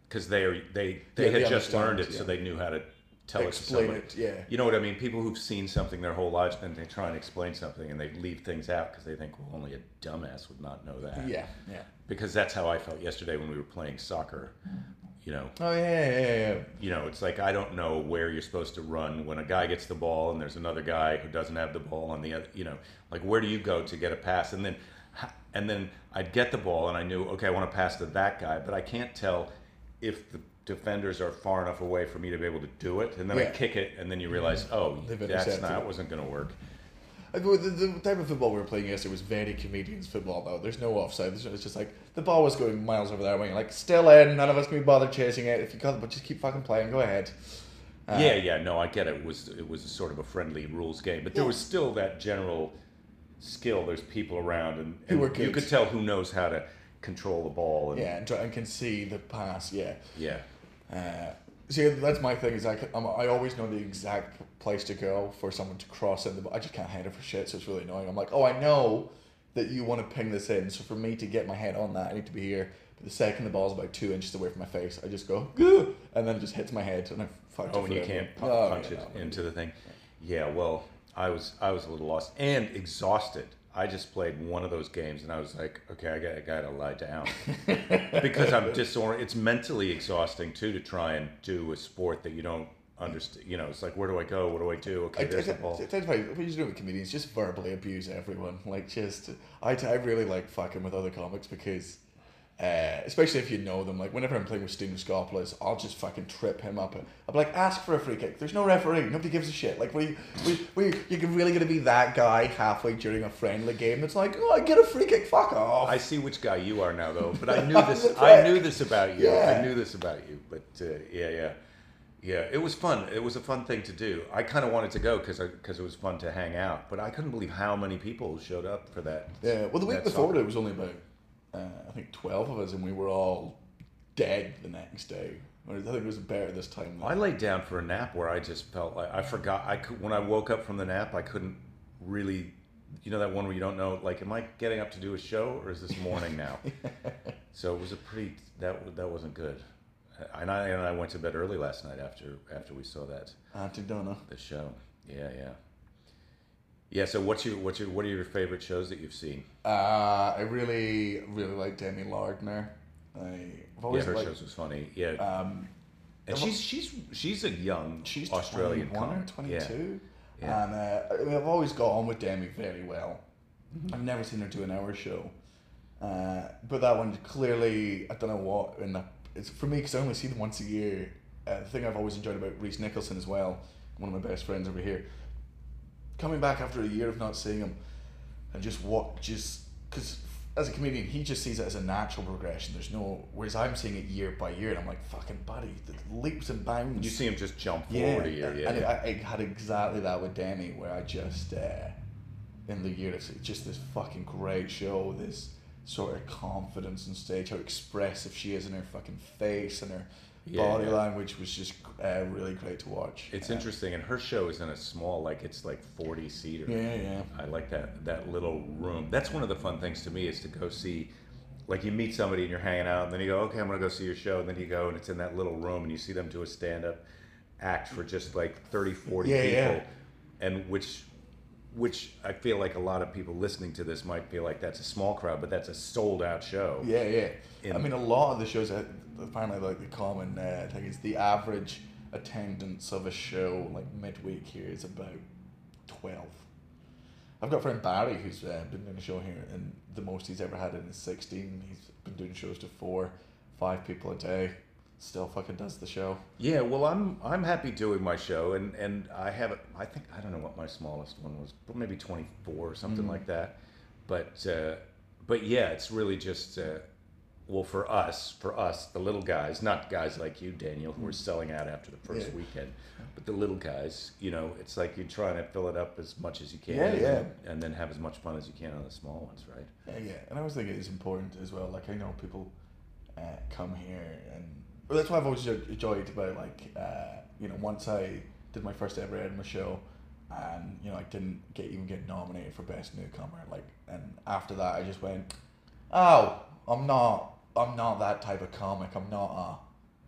Because they are they they had they just learned it, so they knew how to tell Explain it. Somebody. it, yeah. You know what I mean? People who've seen something their whole lives, then they try and explain something, and they leave things out because they think, well, only a dumbass would not know that. Yeah, yeah. Because that's how I felt yesterday when we were playing soccer. You know, Oh, yeah, yeah, yeah. yeah. you know, it's like I don't know where you're supposed to run when a guy gets the ball and there's another guy who doesn't have the ball on the other. You know, like where do you go to get a pass? And then, and then I'd get the ball and I knew, okay, I want to pass to that guy, but I can't tell if the defenders are far enough away for me to be able to do it. And then I kick it, and then you realize, oh, that's not it. wasn't going to work. Like, the, the type of football we were playing yesterday was very comedians football though. There's no offside. It's just- like the ball was going miles over there. When you're like still in, none of us can be bothered chasing it. If you got, but just keep fucking playing. Go ahead. Uh, yeah, yeah, no, I get it. It was it was sort of a friendly rules game, but there Yeah. was still that general skill. There's people around, and, Who and were you could tell who knows how to control the ball. And, Yeah, and, try, and can see the pass. Yeah. yeah. Uh, see, that's my thing. Is I, I'm, I always know the exact place to go for someone to cross in. The, I just can't head it for shit, so it's really annoying. I'm like, oh, I know that you want to ping this in, so for me to get my head on that, I need to be here. But the second the ball's about two inches away from my face, I just go, "Gah," and then it just hits my head, and I fucked Oh, it and you can't No, punch yeah, it no. into the thing. Yeah, well, I was I was a little lost and exhausted. I just played one of those games, and I was like, okay, I got I got to lie down because I'm disoriented. It's mentally exhausting too to try and do a sport that you don't understand. You know, it's like, where do I go? What do I do? Okay, I, there's the I, ball. I tell you what, what you do with comedians, just verbally abuse everyone. Like, just, I, I really like fucking with other comics because Uh, especially if you know them. Like whenever I'm playing with Steen Raskopoulos, I'll just fucking trip him up. I'll be like, ask for a free kick. There's no referee. Nobody gives a shit. Like we, we, we you're really gonna be that guy halfway during a friendly game that's like, oh, I get a free kick. Fuck off. I see which guy you are now, though. But I knew this. I knew this about you. Yeah. I knew this about you. But uh, yeah, yeah, yeah. It was fun. It was a fun thing to do. I kind of wanted to go because because it was fun to hang out. But I couldn't believe how many people showed up for that. Yeah, well, the week before soccer. it was only about, uh, I think, 12 of us, and we were all dead the next day. I think it was better this time. I laid down for a nap where I just felt like I forgot. I could, when I woke up from the nap, I couldn't really. You know that one where you don't know, like, am I getting up to do a show or is this morning now? so it was a pretty that that wasn't good. And I and I went to bed early last night after after we saw that Aunty Donna. the show. Yeah, yeah, yeah. So what's your what's your what are your favorite shows that you've seen? Uh, I really, really like Demi Lardner. I've Yeah, always her liked, shows was funny. Yeah, um, and she's she's she's a young she's Australian 21 or 22. Yeah. And uh, I mean, I've always got on with Demi very well. I've never seen her do an hour show. Uh, but that one clearly, I don't know what. And it's for me because I only see them once a year. Uh, the thing I've always enjoyed about Rhys Nicholson as well, one of my best friends over here, coming back after a year of not seeing him, and just what just because as a comedian he just sees it as a natural progression. There's no whereas I'm seeing it year by year, and I'm like fucking buddy, the leaps and bounds. You see him just jump Yeah, forward a year. Yeah, and yeah. I, I had exactly that with Demi, where I just uh, in the year it's just this fucking great show, this sort of confidence on stage, how expressive she is in her fucking face and her Yeah, body yeah. language was just uh, really great to watch. It's Uh, interesting, and her show is in a small, like it's like forty seater. Yeah, yeah. I like that that little room. That's one of the fun things to me is to go see, like you meet somebody and you're hanging out, and then you go, okay, I'm gonna go see your show, and then you go and it's in that little room, and you see them do a stand up act for just like 30, 40 Yeah, people, yeah. and which. Which I feel like a lot of people listening to this might feel like that's a small crowd, but that's a sold out show. Yeah, yeah. In- I mean, a lot of the shows, apparently, like the common uh, thing is the average attendance of a show, like midweek here, is about 12. I've got a friend Barry who's uh, been doing a show here, and the most he's ever had in is 16. He's been doing shows to four, five people a day. Still fucking does the show. Yeah, well, I'm I'm happy doing my show, and and I have it. I think I don't know what my smallest one was, but maybe 24 or something like that. But uh, but yeah, it's really just uh, well for us, for us, the little guys, not guys like you, Daniel, who are selling out after the first Yeah. weekend, but the little guys. You know, it's like you're trying to fill it up as much as you can, Yeah, and, yeah. then- and then have as much fun as you can on the small ones, right? Yeah, yeah, and I always think it is important as well. Like I know people uh, come here, and well, that's why I've always enjoyed- about like uh, you know once I did my first ever Edinburgh show, and you know I didn't get even get nominated for best newcomer. Like, and after that I just went, oh, I'm not, I'm not that type of comic. I'm not a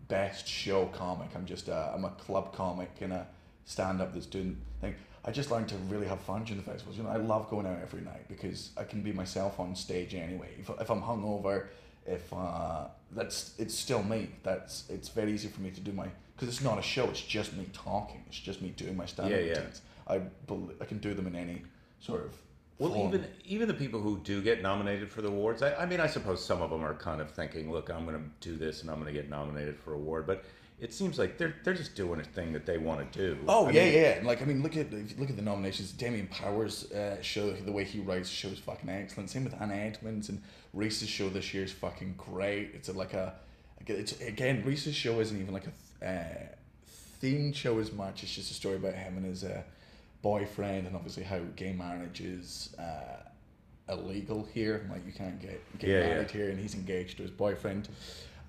best show comic. I'm just a, I'm a club comic and a stand up that's doing thing. I just learned to really have fun during the festivals. You know, I love going out every night because I can be myself on stage anyway. If, if I'm hungover, if uh, that's it's still me. That's it's very easy for me to do my because it's not a show. It's just me talking. It's just me doing my stand up Yeah, yeah. routines. I bel I can do them in any sort of Well, form. even even the people who do get nominated for the awards, I, I mean, I suppose some of them are kind of thinking, "Look, I'm going to do this and I'm going to get nominated for an award," but it seems like they're they're just doing a thing that they want to do. Oh I yeah, mean, yeah. And, Like I mean, look at look at the nominations. Damian Power's uh, show, the way he writes the show is fucking excellent. Same with Anne Edmonds and Rhys's show this year is fucking great. It's a, like a, it's again Rhys's show isn't even like a uh, themed show as much. It's just a story about him and his uh, boyfriend, and obviously how gay marriage is uh, illegal here. Like you can't get get Yeah, yeah. married here, and he's engaged to his boyfriend.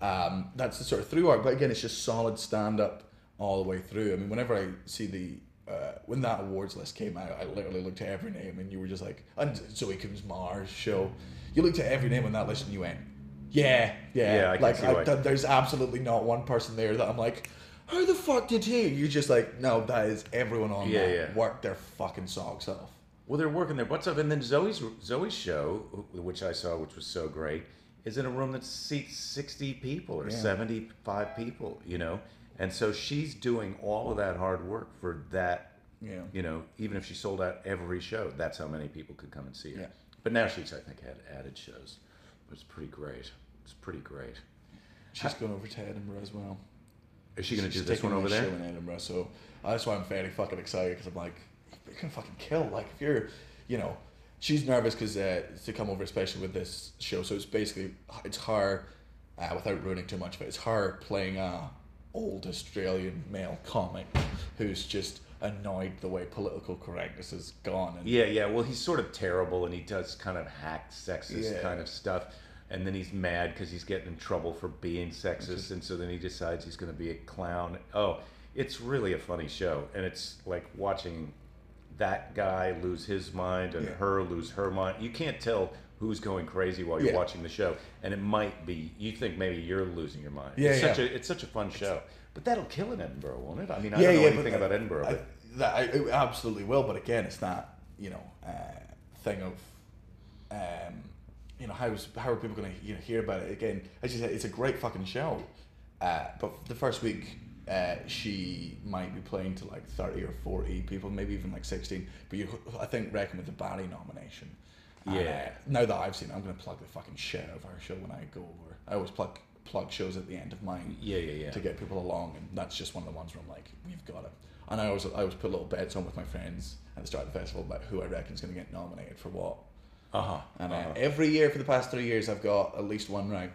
Um, that's the sort of through arc, but again, it's just solid stand up all the way through. I mean, whenever I see the uh, when that awards list came out, I literally looked at every name, and you were just like, and Zoe Coombs Marr's show. You looked at every name on that list, and you went, yeah, yeah. Yeah, like I, th- there's absolutely not one person there that I'm like. How the fuck did he? You're just like, no, that is everyone on Yeah, that yeah. worked their fucking socks off. Well, they're working their butts off, and then Zoe's Zoe's show, which I saw, which was so great, is in a room that seats sixty people or Yeah. seventy five people. You know, and so she's doing all of that hard work for that. Yeah. You know, even if she sold out every show, that's how many people could come and see her. Yeah. But now she's, I think, had added shows. It was pretty great. It's pretty great. She's going over to Edinburgh as well. Is she going to do this one over there? Show in Edinburgh, so uh, that's why I'm very fucking excited because I'm like, you can fucking kill. Like if you're, you know, she's nervous because uh, to come over, especially with this show. So it's basically it's her, uh, without ruining too much of it, it's her playing a old Australian male comic who's just annoyed the way political correctness has gone. And Yeah, yeah. Well, he's sort of terrible, and he does kind of hacked sexist Yeah. kind of stuff. And then he's mad because he's getting in trouble for being sexist, and so then he decides he's going to be a clown. Oh, it's really a funny show, and it's like watching that guy lose his mind and Yeah. her lose her mind. You can't tell who's going crazy while you're Yeah. watching the show, and it might be you think maybe you're losing your mind. Yeah, it's such a it's such a fun show, but that'll kill in Edinburgh, won't it? I mean, I yeah, don't know yeah, anything about Edinburgh, I, that I, it absolutely will. But again, it's that you know uh, thing of, um, you know, how's how are people going to you know hear about it again? As you said, it's a great fucking show. Uh, but the first week, uh, she might be playing to like thirty or forty people, maybe even like sixteen. But you, I think, reckon with the Barry nomination. uh, Yeah. now that I've seen, it, I'm going to plug the fucking shit out of our show when I go over. I always plug plug shows at the end of mine yeah, yeah, yeah. to get people along, and that's just one of the ones where I'm like, we've got it. And I always I always put little bets on with my friends at the start of the festival about who I reckon is going to get nominated for what. Uh huh. And uh, every year for the past three years, I've got at least one right.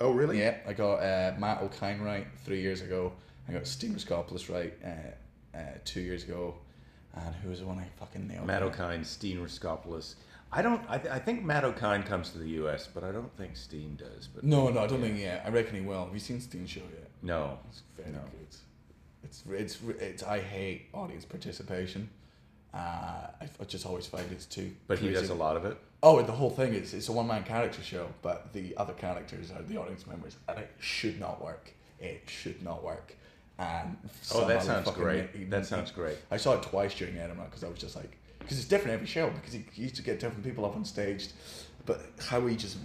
oh, really? Yeah, I got uh, Matt O'Kine right three years ago. I got Steen Raskopoulos right uh, uh, two years ago. And who was the one I fucking nailed? Matt O'Kine, Steen Raskopoulos. I don't. I, th- I think Matt O'Kine comes to the U.S., but I don't think Steen does. But No, no, I don't think. Yeah, I reckon he will. Have you seen Steen's show yet? no, It's very no. good. It's it's it's. I hate audience participation. Uh, I, I just always find it's too. But he crazy. does a lot of it. Oh, the whole thing is it's a one man character show, but the other characters are the audience members, and it should not work. It should not work. And Oh, that sounds fucking great. ma- That sounds great. I saw it twice during Edinburgh because I was just like, because it's different every show because he, he used to get different people up on stage, but how he just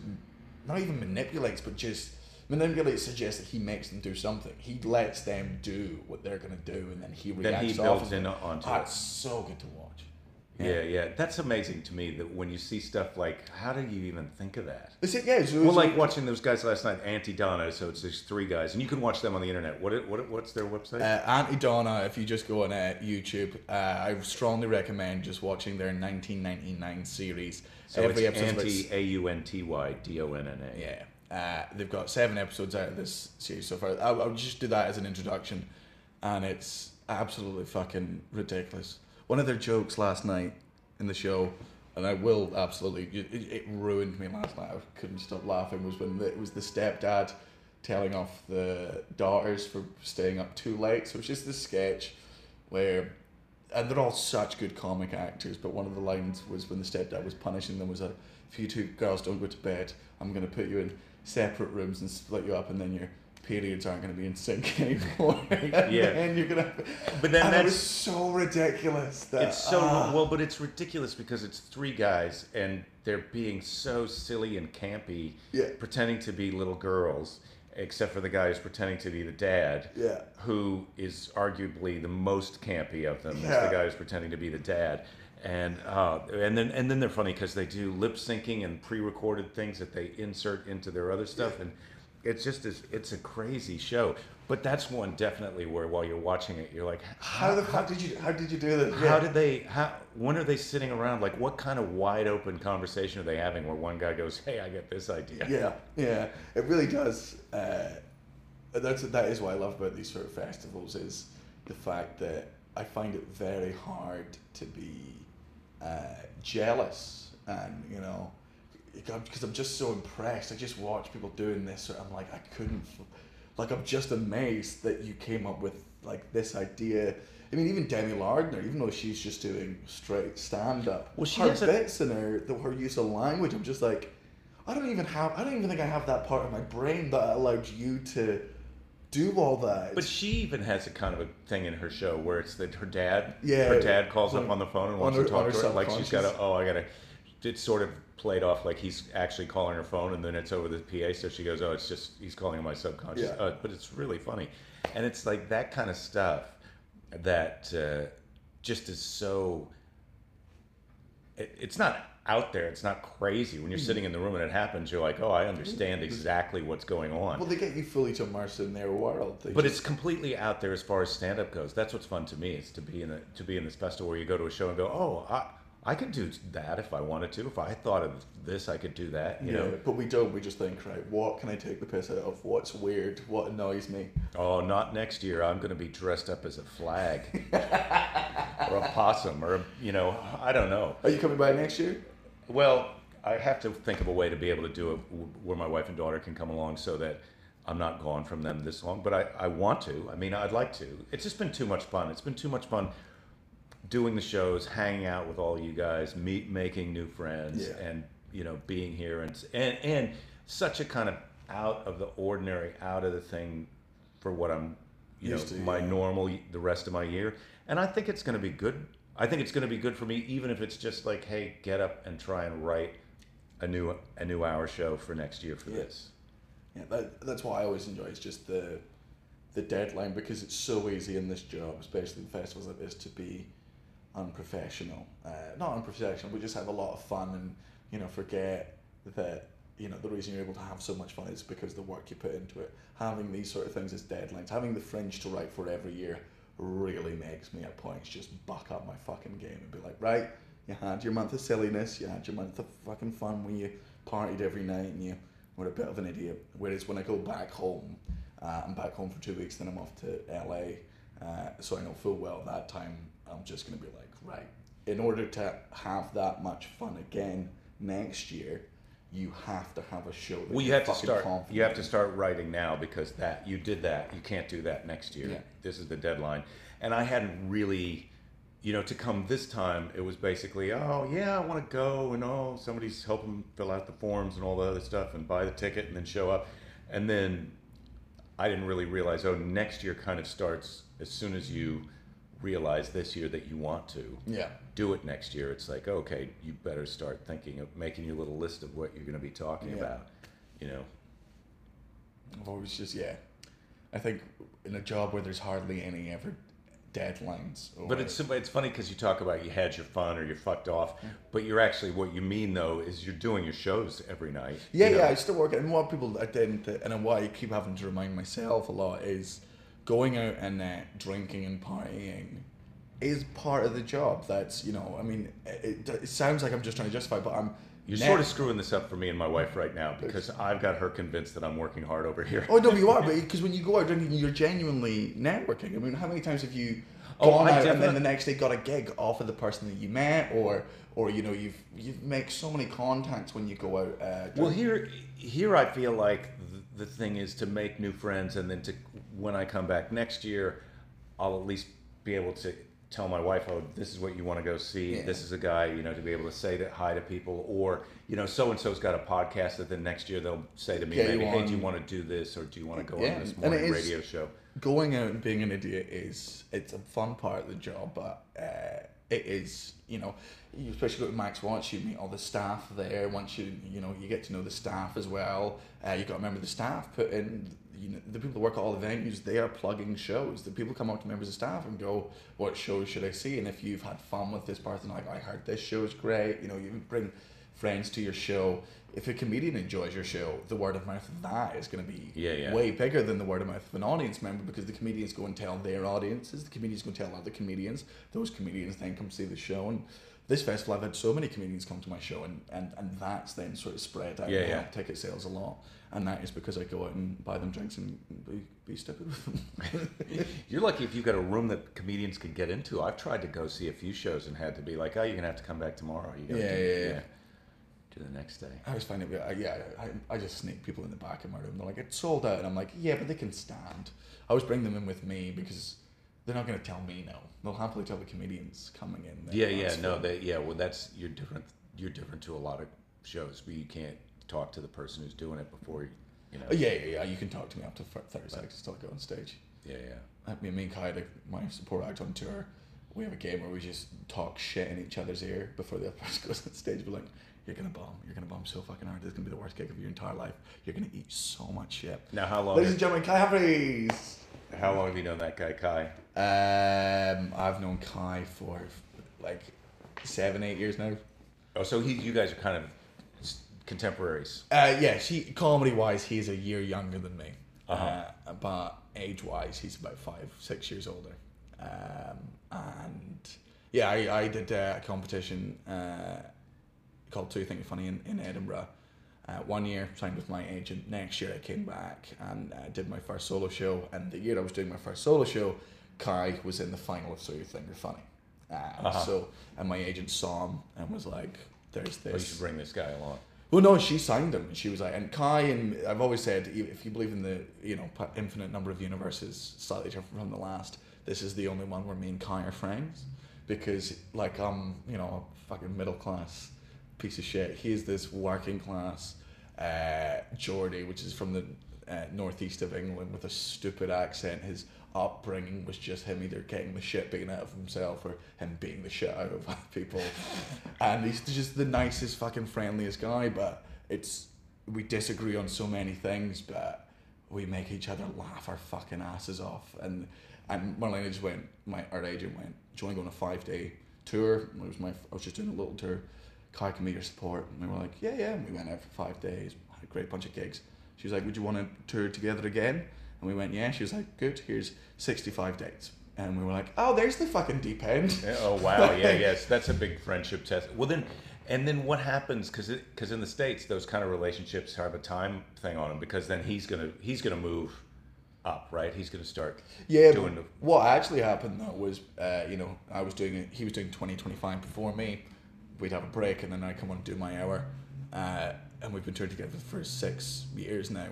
not even manipulates, but just manipulates suggests that he makes them do something. He lets them do what they're gonna do, and then he reacts Then he builds in it. onto Ah, it. So good to watch. Yeah, yeah. That's amazing to me that when you see stuff like, how do you even think of that? it? Yeah. It's, Well, like watching those guys last night, Aunty Donna. So it's these three guys, and you can watch them on the internet. What? What? What's their website? Uh, Aunty Donna, if you just go on uh, YouTube, uh, I strongly recommend just watching their 1999 series. so Every it's Aunty A U N T Y D O N N A. Yeah. Uh, they've got seven episodes out of this series so far. I'll, I'll just do that as an introduction, and it's absolutely fucking ridiculous. One of their jokes last night in the show, and I will absolutely, it, it ruined me last night. I couldn't stop laughing. Was when the, it was the stepdad telling off the daughters for staying up too late. So it's just this sketch where and they're all such good comic actors. But one of the lines was when the stepdad was punishing them was a, if you two girls don't go to bed, I'm to put you in separate rooms and split you up, and then your periods aren't going to be in sync anymore. and Yeah. And you're gonna. But then that's- was so ridiculous. That, It's so ah. well, but it's ridiculous because it's three guys and they're being so silly and campy, Yeah. pretending to be little girls, except for the guy who's pretending to be the dad, Yeah. who is arguably the most campy of them. Is Yeah. the guy who's pretending to be the dad, and uh, and then and then they're funny because they do lip syncing and pre-recorded things that they insert into their other stuff, and it's just as it's a crazy show. But that's one definitely where while you're watching it, you're like, How the fuck did you? How did you do that? how did they? How? When are they sitting around? Like, what kind of wide open conversation are they having? Where one guy goes, "Hey, I get this idea." Yeah, yeah, it really does. Uh, that's that is what I love about these sort of festivals is the fact that I find it very hard to be uh, jealous, and you know, because I'm just so impressed. I just watch people doing this, and I'm like, I couldn't. Like, I'm just amazed that you came up with like this idea. I mean, even Demi Lardner, even though she's just doing straight stand up, Well, she her has a- bits and her the, her use of language, I'm just like, I don't even have. I don't even think I have that part of my brain that allowed you to do all that. But she even has a kind of a thing in her show where it's that her dad, Yeah. her dad calls up On- on the phone and wants her- to talk to her. Like she's got to, oh, I got to. It's sort of played off like he's actually calling her phone, and then it's over the PA. So she goes, oh, it's just he's calling on my subconscious. Yeah. Uh, but it's really funny, and it's like that kind of stuff that uh, just is so. It, it's not out there. It's not crazy. When you're sitting in the room and it happens, you're like, oh, I understand exactly what's going on. Well, they get you fully to immerse in their world. They But just- it's completely out there as far as stand up goes. That's what's fun to me is to be in a, to be in this festival where you go to a show and go, oh, I I could do that if I wanted to. If I thought of this, I could do that. You yeah, know. but we don't. We just think, right, what can I take the piss out of? What's weird? What annoys me? Oh, not next year. I'm going to be dressed up as a flag or a possum or a, you know, I don't know. Are you coming by next year? Well, I have to think of a way to be able to do it where my wife and daughter can come along so that I'm not gone from them this long. But I, I want to. I mean, I'd like to. It's just been too much fun. It's been too much fun doing the shows, hanging out with all you guys, meet, making new friends, Yeah. and you know, being here and and and such a kind of out of the ordinary, out of the thing for what I'm, you Used know, to, my yeah. normal the rest of my year. And I think it's going to be good. I think it's going to be good for me, even if it's just like, hey, get up and try and write a new a new hour show for next year for Yeah. this. Yeah, that, that's what I always enjoy. It's just the the deadline because it's so easy in this job, especially in festivals like this, to be unprofessional. Uh, not unprofessional, but just have a lot of fun and you know forget that you know the reason you're able to have so much fun is because the work you put into it. Having these sort of things as deadlines, having the fringe to write for every year, really makes me at points just buck up my fucking game and be like, right, you had your month of silliness, you had your month of fucking fun when you partied every night and you were a bit of an idiot. Whereas when I go back home, uh, I'm back home for two weeks, then I'm off to LA. Uh, so I know full well that time I'm just going to be like, right, in order to have that much fun again next year, you have to have a show. That Well, you have to start. confident You have to start writing now because that you did that. You can't do that next year. Yeah. This is the deadline, and I hadn't really, you know, to come this time. It was basically, oh yeah, I want to go, and oh somebody's helping fill out the forms and all the other stuff, and buy the ticket, and then show up, and then I didn't really realize. Oh, next year kind of starts as soon as you realize this year that you want to Yeah. do it next year, it's like, okay, you better start thinking of making your little list of what you're going to be talking Yeah. about. You know, I've always just yeah. I think in a job where there's hardly any ever deadlines. Or, but it's it's funny because you talk about you had your fun or you're fucked off, but you're actually what you mean though is you're doing your shows every night. yeah, you know? yeah. I still work. And what people I didn't, and what I keep having to remind myself a lot is going out and uh, drinking and partying is part of the job. That's you know, I mean, it, it sounds like I'm just trying to justify, but I'm. You're ne- sort of screwing this up for me and my wife right now because I've got her convinced that I'm working hard over here. Oh no, you are, but because when you go out drinking, you're genuinely networking. I mean, how many times have you Oh, gone I out and then the next day got a gig off of the person that you met, or or you know you've you make so many contacts when you go out. Uh, Well, here, here I feel like the, the thing is to make new friends, and then to when I come back next year, I'll at least be able to tell my wife, "Oh, this is what you want to go see. Yeah. This is a guy," you know, to be able to say that hi to people, or you know, so and so's got a podcast that then next year they'll say to me, maybe, "Hey, do you want to do this, or do you want to go Yeah, on this morning radio show?" going out and being an idiot is it's a fun part of the job, but uh, it is you know you especially go to Max Watt's, you meet all the staff there. Once you you know you get to know the staff as well. Uh, you got to remember the staff put in. You know, the people that work at all the venues, they are plugging shows. The people come up to members of staff and go, "What shows should I see?" And if you've had fun with this person, like I heard this show is great, you know, you bring friends to your show. If a comedian enjoys your show, the word of mouth of that is going to be Yeah, yeah. way bigger than the word of mouth of an audience member because the comedians go and tell their audiences, the comedians go and tell other comedians, those comedians then come see the show. And this festival, I've had so many comedians come to my show, and, and, and that's then sort of spread out Yeah, yeah. ticket sales a lot. And that is because I go out and buy them drinks and be, be stupid with them. You're lucky if you've got a room that comedians can get into. I've tried to go see a few shows and had to be like, "Oh, you're gonna have to come back tomorrow." You Yeah, do, yeah, yeah. Do the next day. I always find it, uh, yeah, I, I just sneak people in the back of my room. They're like, it's sold out. And I'm like, yeah, but they can stand. I always bring them in with me because they're not going to tell me no. They'll happily tell the comedians coming in. that Yeah, yeah, no, they, yeah. Well, that's you're different. You're different to a lot of shows, but you can't talk to the person who's doing it before you, you know. Oh, yeah, yeah, yeah. You can talk to me up to thir- 30 seconds until I go on stage. yeah, yeah. I mean, me and Kai, like, my support act on tour, we have a game where we just talk shit in each other's ear before the other person goes on stage. We're like, you're going to bomb. You're going to bomb so fucking hard. This is going to be the worst gig of your entire life. You're going to eat so much shit. Now, how long? Ladies and gentlemen, Kai Humphries. How long have you known that guy, Kai? Um, I've known Kai for like seven, eight years now. Oh, so he, you guys are kind of contemporaries. Uh, yeah, she comedy wise, he's a year younger than me. Uh-huh. Uh, but age wise, he's about five, six years older. Um, and yeah, I, I did uh, a competition uh, called Two Think Funny in, in Edinburgh. Uh, one year signed with my agent. Next year I came back and uh, did my first solo show. And the year I was doing my first solo show, Kai was in the final of So You Think You're Funny. Uh, Uh-huh. So and my agent saw him and was like, "There's Oh, you this." should bring this guy along. Well, no, she signed him. She was like, and Kai and I've always said, if you believe in the you know infinite number of universes, slightly different from the last, this is the only one where me and Kai are friends, because like I'm you know a fucking middle class piece of shit. He's this working class uh, Geordie, which is from the uh, northeast of England with a stupid accent. His upbringing was just him either getting the shit beaten out of himself or him beating the shit out of other people. and he's just the nicest, fucking friendliest guy. But it's we disagree on so many things, but we make each other laugh our fucking asses off. And and Marlena just went. My our agent went. Do you want to go on a five day tour? It was my. I was just doing a little tour. Kai can be your support. And we were like, yeah, yeah. And we went out for five days. Had a great bunch of gigs. She was like, would you want to tour together again? And we went, yeah. She was like, good. Here's sixty five dates. And we were like, oh, there's the fucking deep end. Oh wow! Yeah, yes, that's a big friendship test. Well, then, and then what happens? Because because in the states, those kind of relationships have a time thing on them. Because then he's gonna he's gonna move up, right? He's gonna start Yeah, doing the what actually happened though was, uh, you know, I was doing it. He was doing 20, 25 before me. We'd have a break, and then I come on and do my hour. Uh, and we've been touring together for six years now.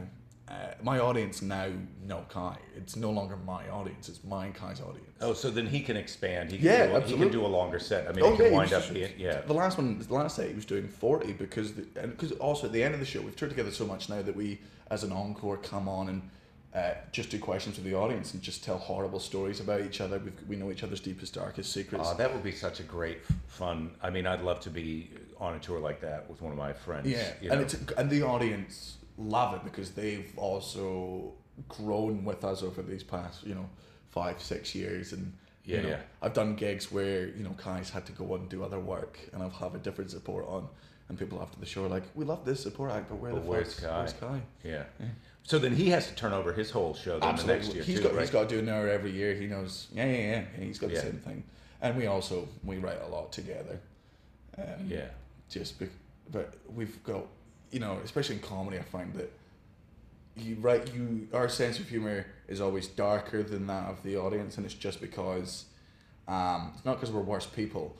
Uh, my audience now know Kai. It's no longer my audience; it's my Kai's audience. Oh, so then he can expand. He can Yeah, do, a- He can do a longer set. I mean, Oh he can yeah, wind up just- yeah. The last one, the last set, he was doing forty because the, and because also at the end of the show, we've toured together so much now that we, as an encore, come on and uh, just do questions with the audience and just tell horrible stories about each other. We've, we know each other's deepest, darkest secrets. Oh, that would be such a great fun. I mean, I'd love to be on a tour like that with one of my friends. Yeah, you and it's and the audience love it because they've also grown with us over these past you know five six years and you Yeah, know, yeah. I've done gigs where you know Kai's had to go and do other work and I've have a different support on and people after the show are like we love this support act but where But the where's fuck's- Kai? where's Kai yeah. So then he has to turn over his whole show then the next year he's too, got right? he's got to do an hour every year. He knows yeah yeah yeah and he's got Yeah. the same thing. And we also we write a lot together. Um, yeah. just be, but we've got you know especially in comedy i find that you write, you our sense of humor is always darker than that of the audience. And it's just because um it's not because we're worse people.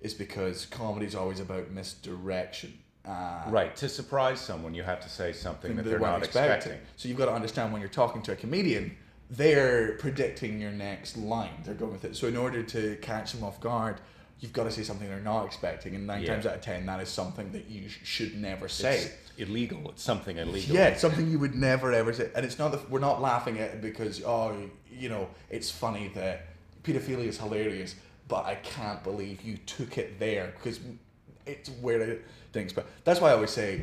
It's because comedy is always about misdirection uh, Right. To surprise someone, you have to say something that they they're not expecting. expecting. So you've got to understand when you're talking to a comedian, they're predicting your next line. They're going with it. So in order to catch them off guard, you've got to say something they're not expecting. And nine Yeah. times out of ten, that is something that you sh- should never say. It's illegal. It's something illegal. Yeah, it's something you would never ever say, and it's not that we're not laughing at it because oh, you know, it's funny that pedophilia is hilarious, but I can't believe you took it there because it's where it things. But that's why I always say,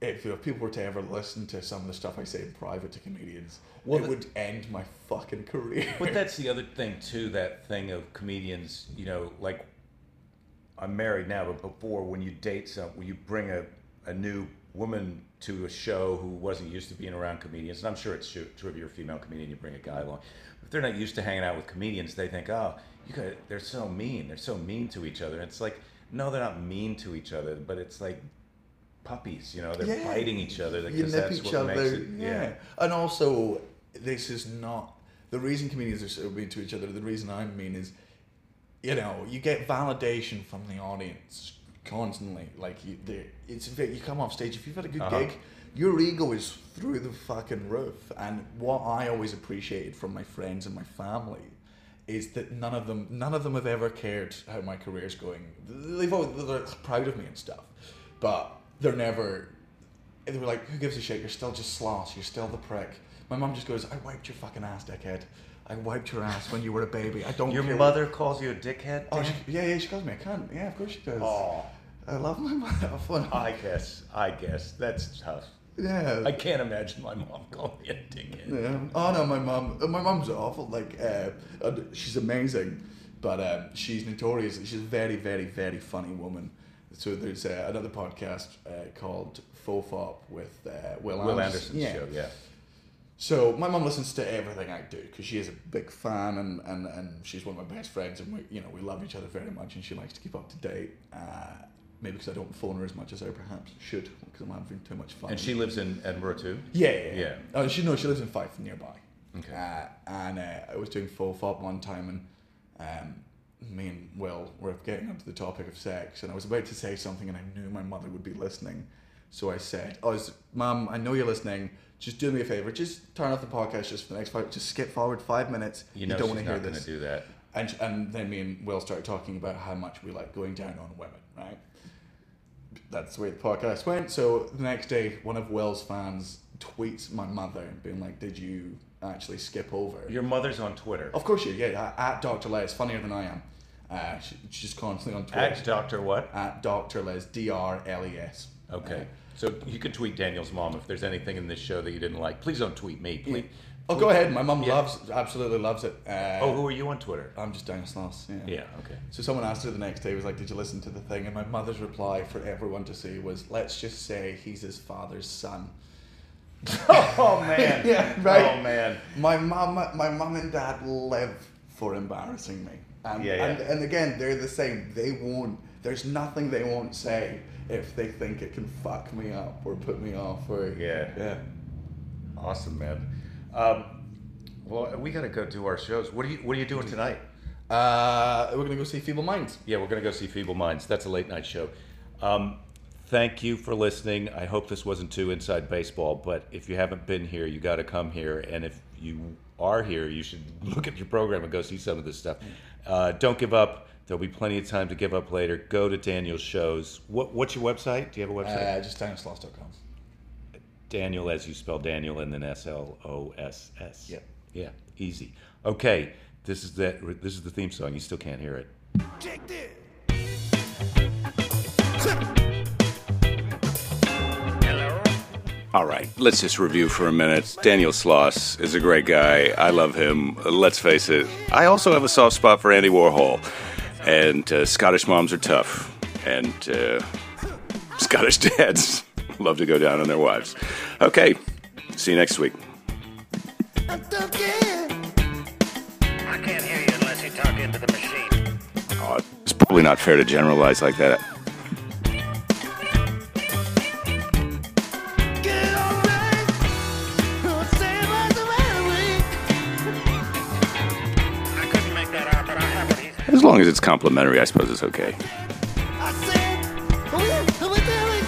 if, if people were to ever listen to some of the stuff I say in private to comedians, Well, it the- would end my fucking career. But that's the other thing too. That thing of comedians, you know, like I'm married now, but before when you date some, when you bring a, a new woman to a show who wasn't used to being around comedians, and I'm sure it's true, true if you're a female comedian, you bring a guy along. If they're not used to hanging out with comedians, they think, oh, you got, they're so mean, they're so mean to each other. And it's like, no, they're not mean to each other, but it's like puppies, you know, they're Yeah. biting each other you because nip that's each what other. makes it. yeah. and also this is not the reason comedians are so mean to each other. The reason I'm mean is, you know, you get validation from the audience constantly. Like you, it's you come off stage if you've had a good Uh-huh. gig, your ego is through the fucking roof. And what I always appreciated from my friends and my family. Is that none of them? None of them have ever cared how my career's going. They've always, they're proud of me and stuff, but they're never they were like, "Who gives a shit? You're still just sloss. You're still the prick." My mum just goes, "I wiped your fucking ass, dickhead. I wiped your ass when you were a baby. I don't." Your care. mother calls you a dickhead? Oh, she, yeah, yeah. She calls me a cunt. Yeah, of course she does. Oh. I love my mother. I guess. I guess that's tough. Yeah. I can't imagine my mom calling me a dickhead. Yeah. Oh no, my mom. My mom's awful. Like, uh, she's amazing, but um, she's notorious. She's a very, very, very funny woman. So there's uh, another podcast uh, called Fofop with uh, Will, Will Anderson. Anderson's show, yeah. So my mom listens to everything I do because she is a big fan and, and, and she's one of my best friends and we you know we love each other very much and she likes to keep up to date. Maybe because I don't phone her as much as I perhaps should because I'm having too much fun. And she lives in Edinburgh too. yeah yeah, yeah. Yeah. Oh, she no she lives in Fife nearby. Okay. Uh, and uh, I was doing FOFOP one time and um, me and Will were getting onto the topic of sex and I was about to say something and I knew my mother would be listening. So I said, "Oh, mum, I know you're listening. Just do me a favor. Just turn off the podcast just for the next five. Just skip forward five minutes. You know don't want to hear not going to this." do that. And and then me and Will started talking about how much we like going down on women, right? That's the way the podcast went. So the next day, one of Will's fans tweets my mother being like, "Did you actually skip over?" Your mother's on Twitter. Of course you, yeah. At Dr. Les, funnier than I am. Uh, she, she's constantly on Twitter. At Doctor what? At Dr. Les, D R L E S. Okay. So you can tweet Daniel's mom if there's anything in this show that you didn't like. Please don't tweet me. Please. Oh, go ahead. My mum Yeah. loves, absolutely loves it. Uh, Oh, who are you on Twitter? I'm just down sloss. Yeah. Yeah. Okay. So someone asked her the next day, was like, "Did you listen to the thing?" And my mother's reply for everyone to see was, "Let's just say he's his father's son." Oh man. Yeah, right. Oh man. My mum, my mum and dad live for embarrassing me. And, Yeah, yeah. and and again, they're the same. They won't. There's nothing they won't say if they think it can fuck me up or put me off or Yeah. yeah. Awesome, man. Um, well, we got to go do our shows. What are you What are you doing tonight? Uh, we're gonna go see Feeble Minds. Yeah, we're going to go see Feeble Minds. That's a late night show. Um, thank you for listening. I hope this wasn't too inside baseball, but if you haven't been here, you got to come here. And if you are here, you should look at your program and go see some of this stuff. Uh, don't give up. There'll be plenty of time to give up later. Go to Daniel's shows. What, what's your website? Do you have a website? Uh, just danielsloss.com. Daniel, as you spell Daniel, and then S L O S S. Yep. Yeah, easy. Okay, this is that. This is the theme song. You still can't hear it. Check this. All right, let's just review for a minute. Daniel Sloss is a great guy. I love him. Let's face it, I also have a soft spot for Andy Warhol. And uh, Scottish moms are tough. And uh, Scottish dads love to go down on their wives. Okay, see you next week. I can't hear you unless you talk into the machine. Oh, it's probably not fair to generalize like that. Get alright. Save us I couldn't make that out, but I have what he's As long as it's complimentary, I suppose it's okay.